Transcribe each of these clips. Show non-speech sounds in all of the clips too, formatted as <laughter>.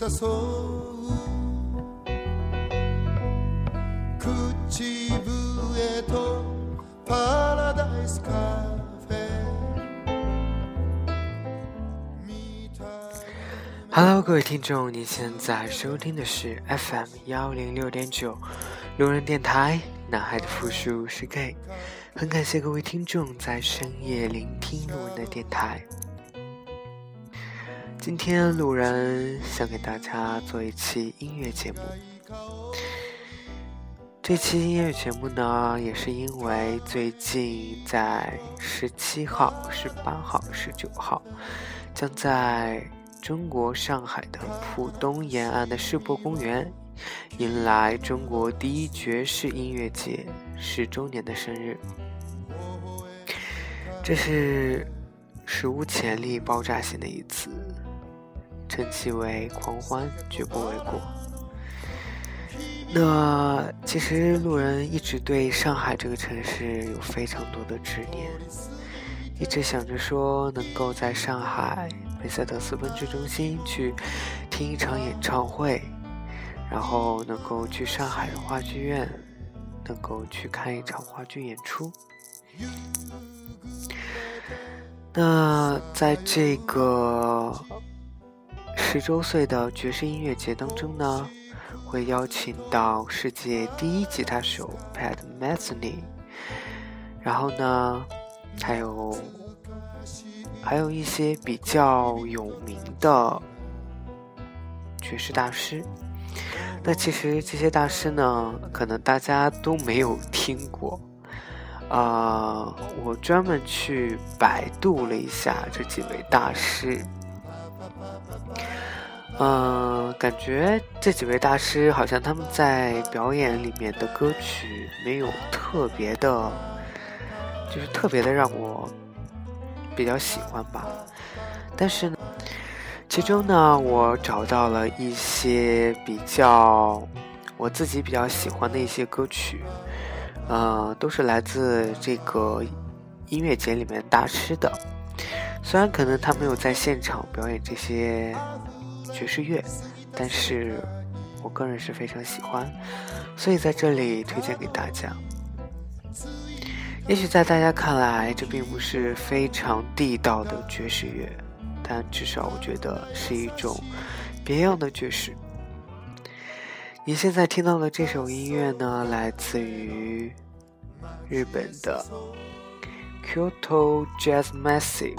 れの街へ誘う口笛とパラダイスカフェ Hello，各位听众，您现在收听的是 FM 幺零六点九路人电台。男孩的复数是 gay，很感谢各位听众在深夜聆听路人的电台。 今天路人想给大家做一期音乐节目。这期音乐节目呢，也是因为最近在十七号、十八号、十九号，将在中国上海的浦东沿岸的世博公园。迎来中国第一爵士音乐节十周年的生日，这是史无前例、爆炸性的一次，称其为狂欢，绝不为过。那其实路人一直对上海这个城市有非常多的执念，一直想着说能够在上海梅赛德斯奔驰中心去听一场演唱会。然后能够去上海的话剧院，能够去看一场话剧演出。那在这个十周岁的爵士音乐节当中呢，会邀请到世界第一吉他手 Pat Metheny，然后呢，还有还有一些比较有名的爵士大师。那其实这些大师呢，可能大家都没有听过，啊，我专门去百度了一下这几位大师，嗯，感觉这几位大师好像他们在表演里面的歌曲没有特别的，就是特别的让我比较喜欢吧，但是呢。其中呢，我找到了一些比较我自己比较喜欢的一些歌曲，呃，都是来自这个音乐节里面大师的。虽然可能他没有在现场表演这些爵士乐，但是我个人是非常喜欢，所以在这里推荐给大家。也许在大家看来，这并不是非常地道的爵士乐。但至少我觉得是一种别样的爵士。你现在听到的这首音乐呢，来自于日本的 Kyoto Jazz Massive。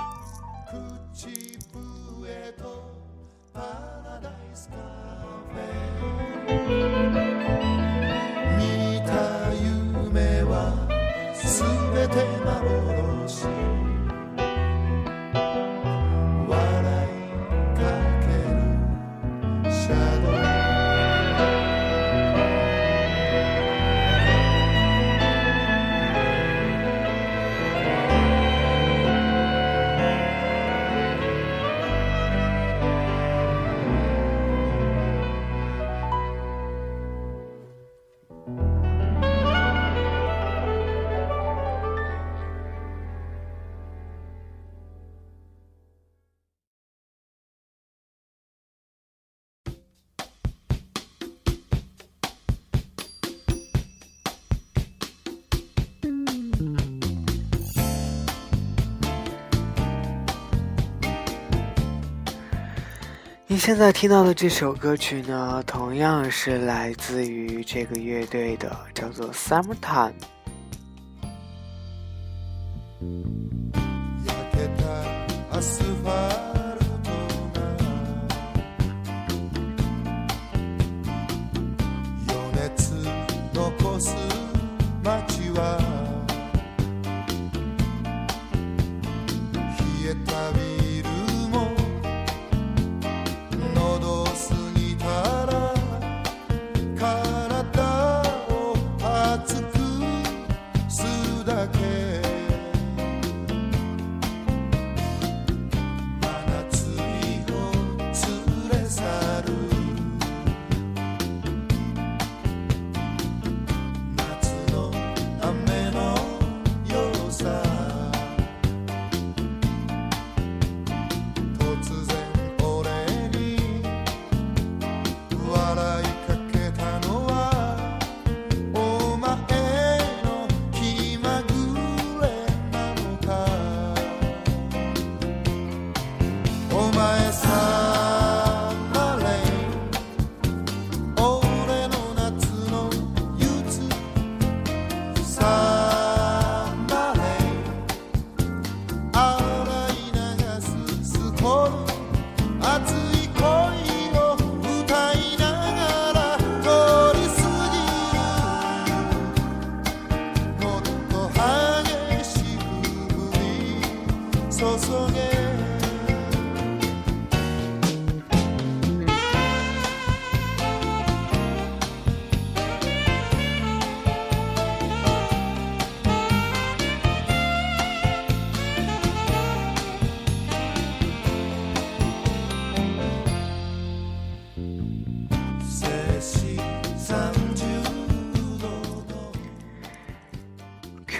你现在听到的这首歌曲呢，同样是来自于这个乐队的，叫做《Summertime》。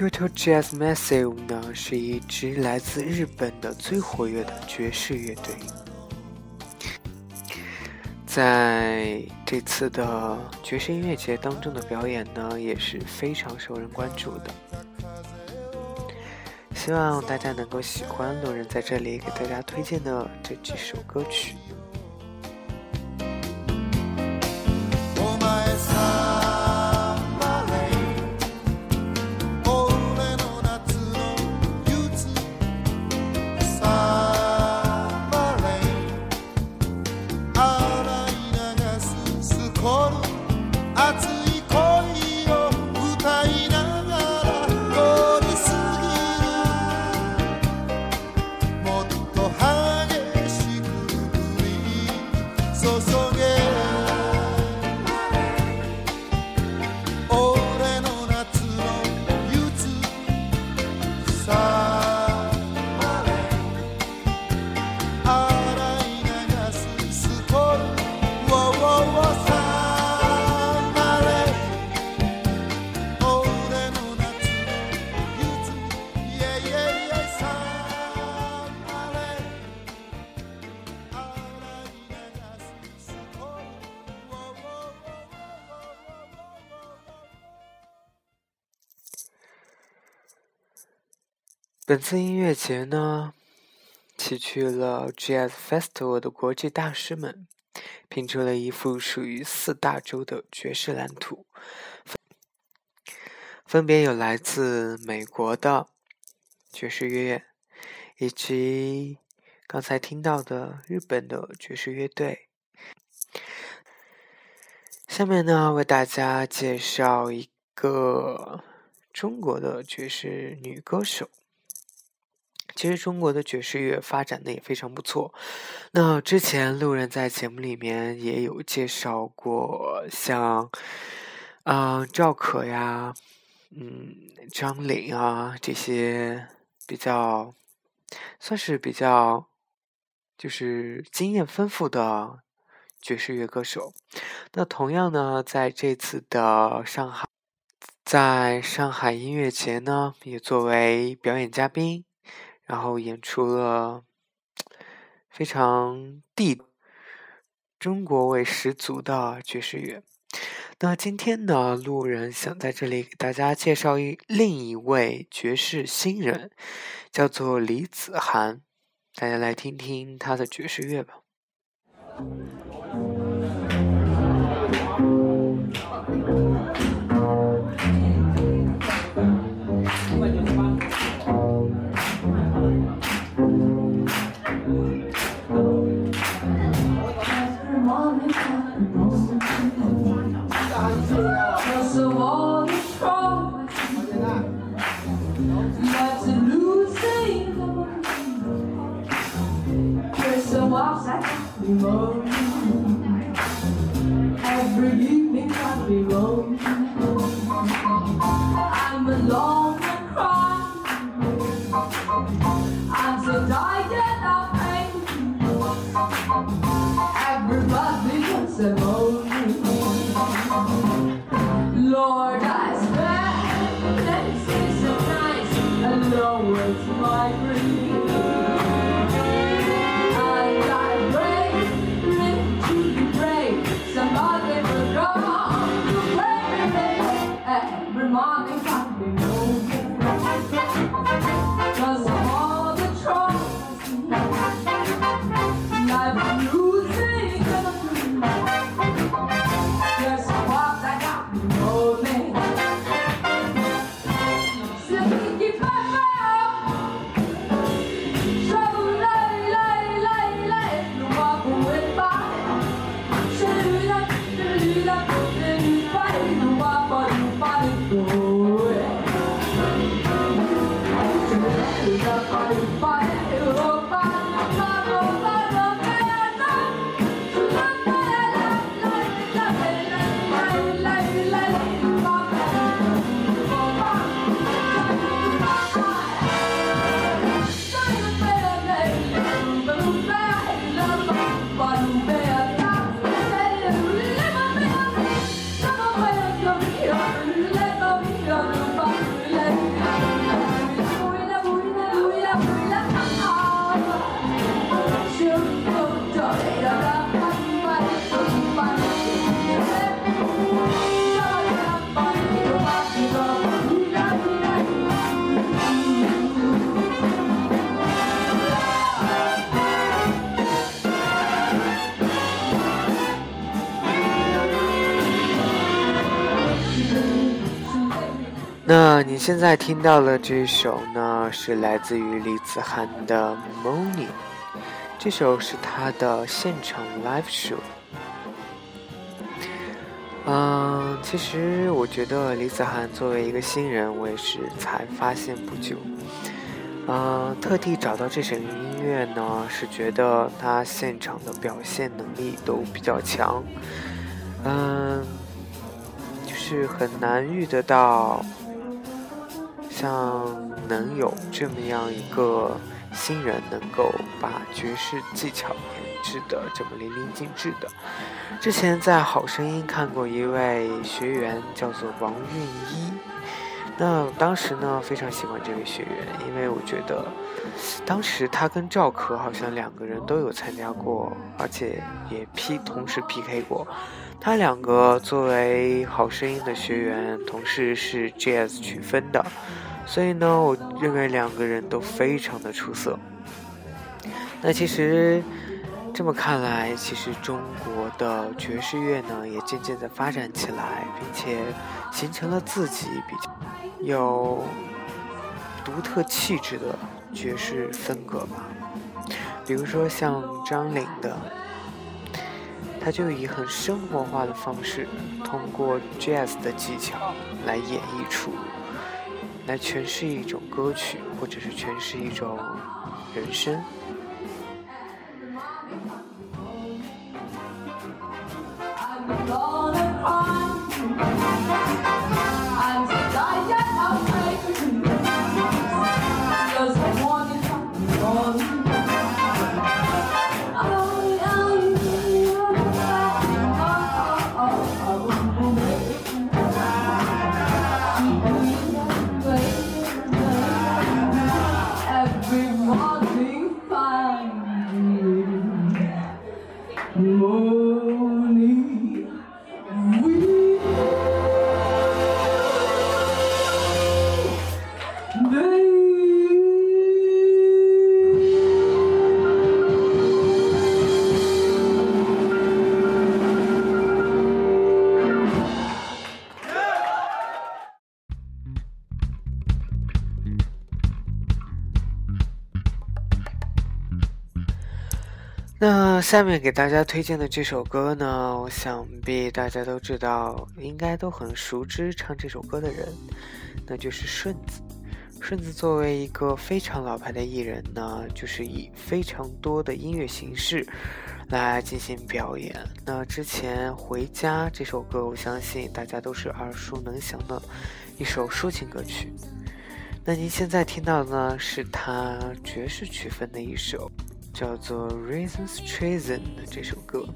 Kyoto Jazz Massive 呢，是一支来自日本的最活跃的爵士乐队，在这次的爵士音乐节当中的表演呢，也是非常受人关注的。希望大家能够喜欢路人在这里给大家推荐的这几首歌曲。so so good. 本次音乐节呢，齐聚了 Jazz Festival 的国际大师们，拼出了一幅属于四大洲的爵士蓝图。分别有来自美国的爵士乐，以及刚才听到的日本的爵士乐队。下面呢，为大家介绍一个中国的爵士女歌手。其实中国的爵士乐发展的也非常不错。那之前路人在节目里面也有介绍过，像啊赵可呀，嗯张玲啊这些比较算是比较就是经验丰富的爵士乐歌手。那同样呢，在这次的上海，在上海音乐节呢，也作为表演嘉宾。然后演出了非常地中国味十足的爵士乐。那今天呢，路人想在这里给大家介绍一另一位爵士新人，叫做李子涵。大家来听听他的爵士乐吧。那你现在听到的这首呢，是来自于李子涵的《Morning》，这首是他的现场 live show。嗯，其实我觉得李子涵作为一个新人，我也是才发现不久。嗯，特地找到这首音乐呢，是觉得他现场的表现能力都比较强。嗯，就是很难遇得到。像能有这么样一个新人，能够把爵士技巧研制的这么淋漓尽致的。之前在《好声音》看过一位学员，叫做王韵一。那当时呢，非常喜欢这位学员，因为我觉得当时他跟赵可好像两个人都有参加过，而且也 P 同时 PK 过。他两个作为《好声音》的学员，同时是 Jazz 曲分的。所以呢，我认为两个人都非常的出色。那其实这么看来，其实中国的爵士乐呢，也渐渐的发展起来，并且形成了自己比较有独特气质的爵士风格吧。比如说像张岭的，他就以很生活化的方式，通过 Jazz 的技巧来演绎出。来诠释一种歌曲，或者是诠释一种人生。下面给大家推荐的这首歌呢，我想必大家都知道，应该都很熟知唱这首歌的人，那就是顺子。顺子作为一个非常老牌的艺人呢，就是以非常多的音乐形式来进行表演。那之前《回家》这首歌，我相信大家都是耳熟能详的一首抒情歌曲。那您现在听到的呢，是他爵士曲风的一首。叫做《Reasons Trisen》的这首歌。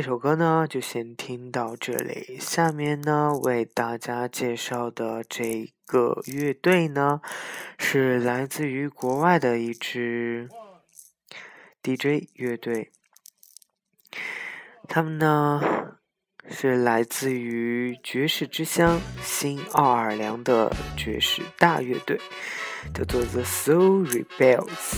这首歌呢，就先听到这里。下面呢，为大家介绍的这个乐队呢，是来自于国外的一支 DJ 乐队。他们呢，是来自于爵士之乡新奥尔良的爵士大乐队，叫做 The Soul Rebels。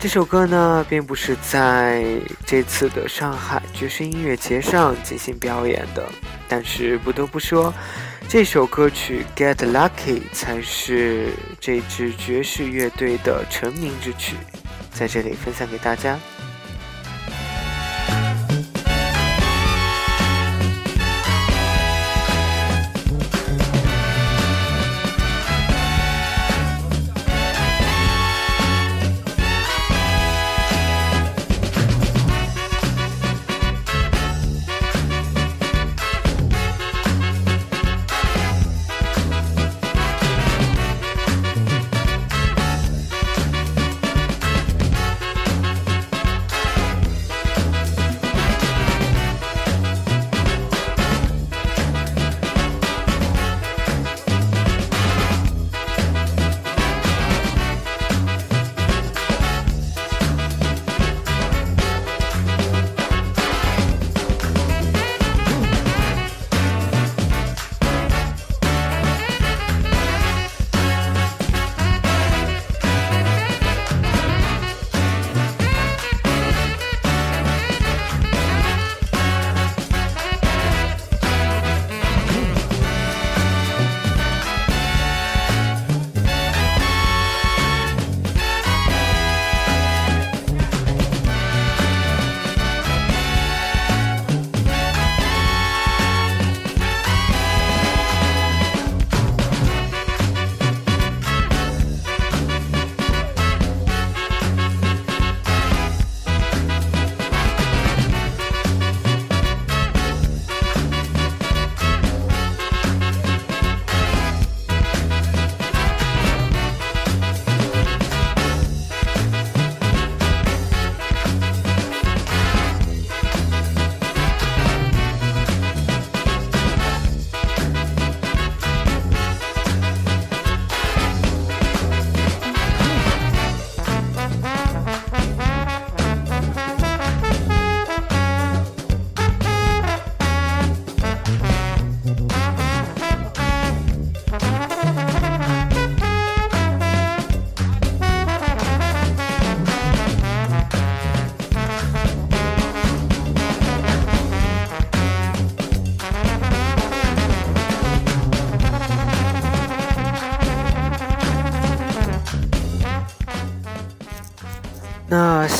这首歌呢，并不是在这次的上海爵士音乐节上进行表演的，但是不得不说，这首歌曲《Get Lucky》才是这支爵士乐队的成名之曲，在这里分享给大家。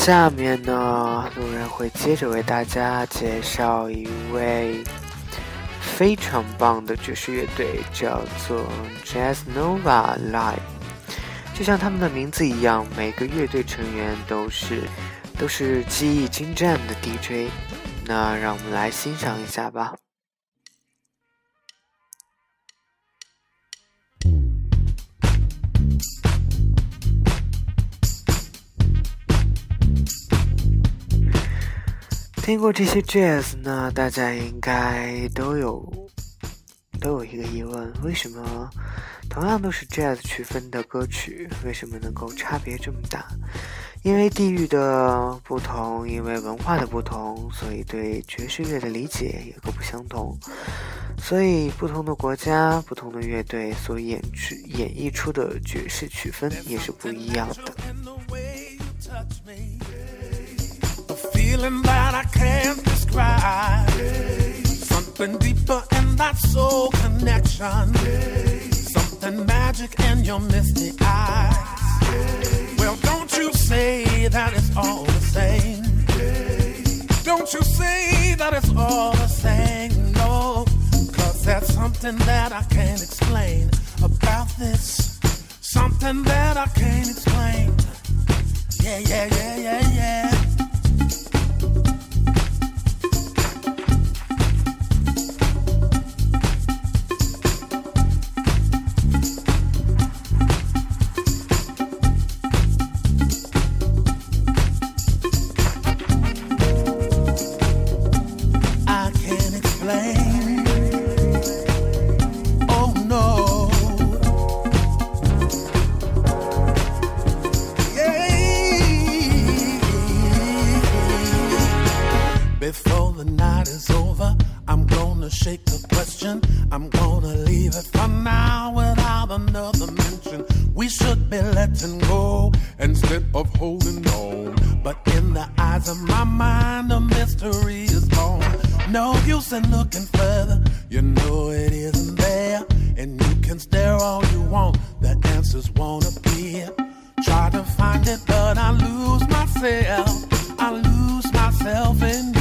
下面呢，路人会接着为大家介绍一位非常棒的爵士乐队，叫做 Jazz Nova Live。就像他们的名字一样，每个乐队成员都是都是技艺精湛的 DJ。那让我们来欣赏一下吧。听过这些 jazz 呢，大家应该都有都有一个疑问：为什么同样都是 jazz 曲风的歌曲，为什么能够差别这么大？因为地域的不同，因为文化的不同，所以对爵士乐的理解也各不相同。所以，不同的国家、不同的乐队所演出演绎出的爵士曲风也是不一样的。Feeling that I can't describe. Something deeper in that soul connection. Something magic in your misty eyes. Well, don't you say that it's all the same. Don't you say that it's all the same. No, cause there's something that I can't explain about this. Something that I can't explain. Yeah, yeah, yeah, yeah, yeah. Question. I'm gonna leave it for now without another mention. We should be letting go instead of holding on. But in the eyes of my mind, a mystery is born. No use in looking further, you know it isn't there. And you can stare all you want, the answers won't appear. Try to find it, but I lose myself. I lose myself in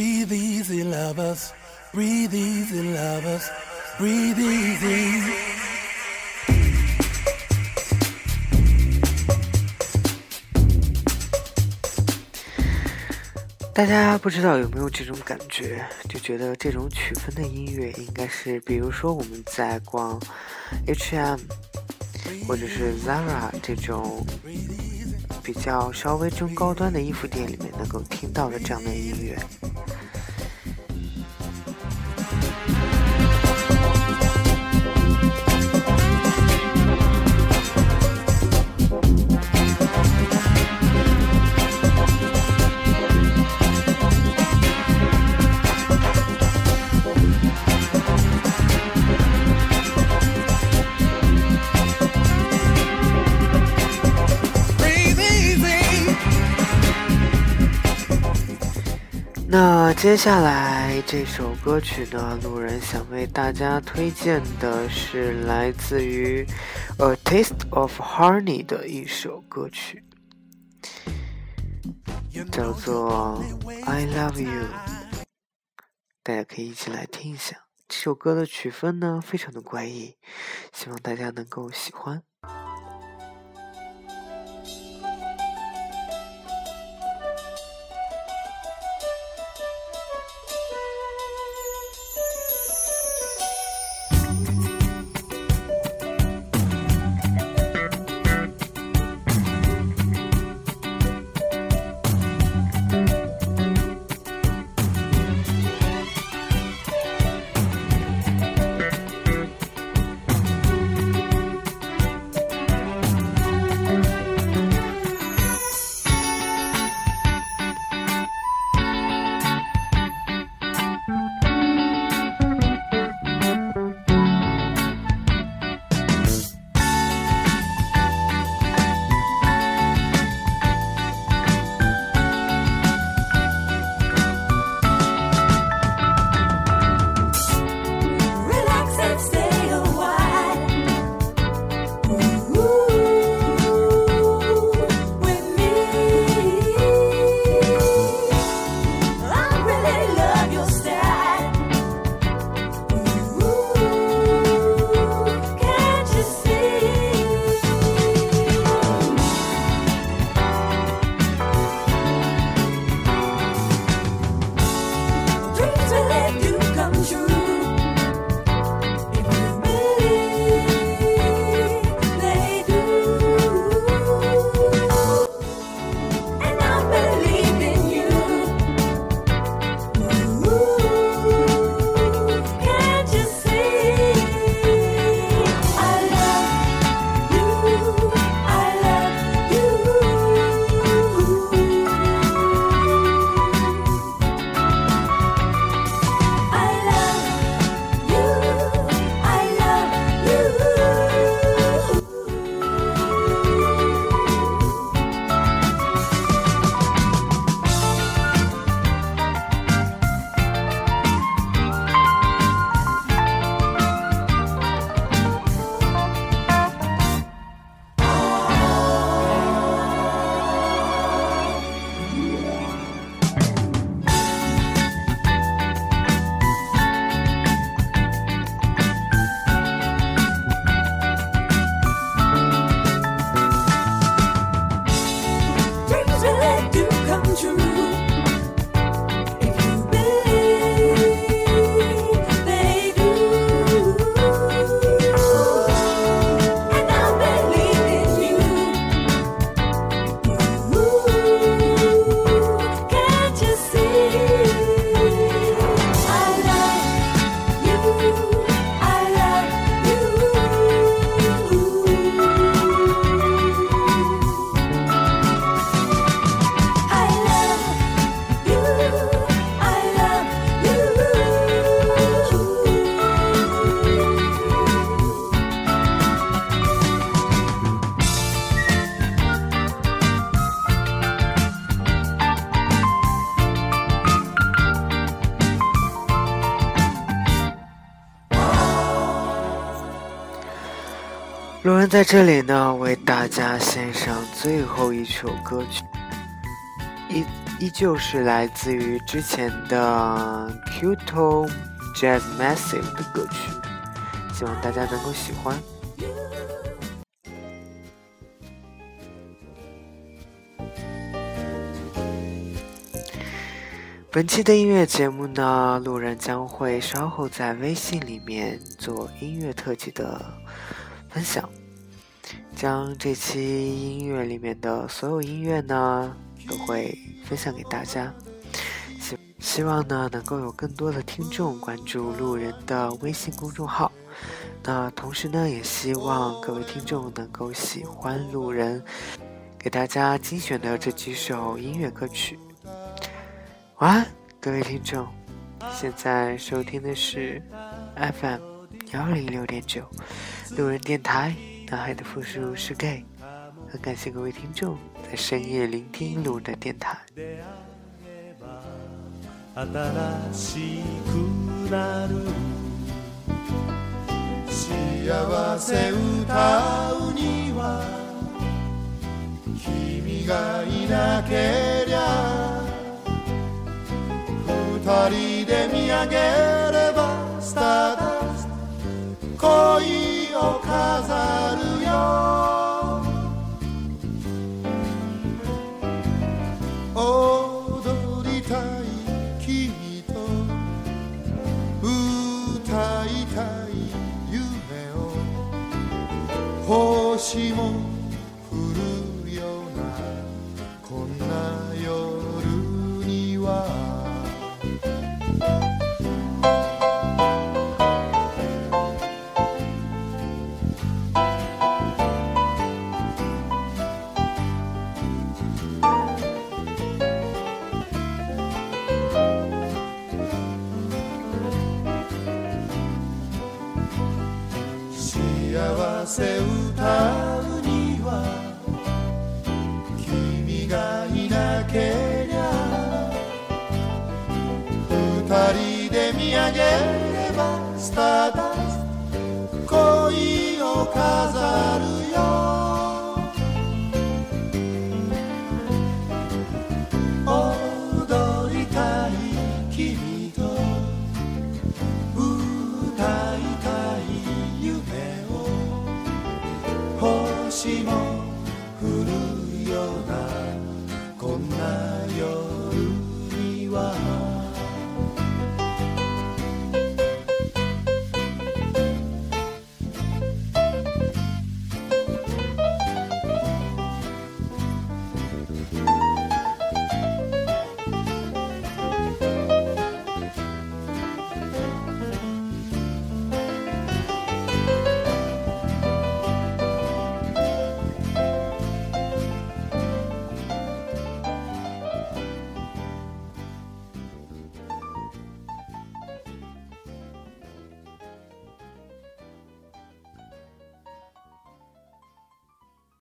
Breathe easy, lovers. Breathe easy, lovers. Breathe easy. <laughs> 大家不知道有没有这种感觉，就觉得这种曲风的音乐应该是，比如说我们在逛 H&M 或者是 Zara 这种比较稍微中高端的衣服店里面能够听到的这样的音乐。接下来这首歌曲呢，路人想为大家推荐的是来自于《A Taste of Honey》的一首歌曲，叫做《I Love You》。大家可以一起来听一下这首歌的曲风呢，非常的怪异，希望大家能够喜欢。在这里呢，为大家献上最后一首歌曲，依依旧是来自于之前的 Qto Jazz Massive 的歌曲，希望大家能够喜欢。本期的音乐节目呢，路人将会稍后在微信里面做音乐特辑的分享，将这期音乐里面的所有音乐呢都会分享给大家。希希望呢能够有更多的听众关注路人的微信公众号。那同时呢，也希望各位听众能够喜欢路人给大家精选的这几首音乐歌曲。晚安，各位听众！现在收听的是 FM 幺零六点九路人电台，男孩的复数是 gay。很感谢各位听众在深夜聆听路人的电台。casarão.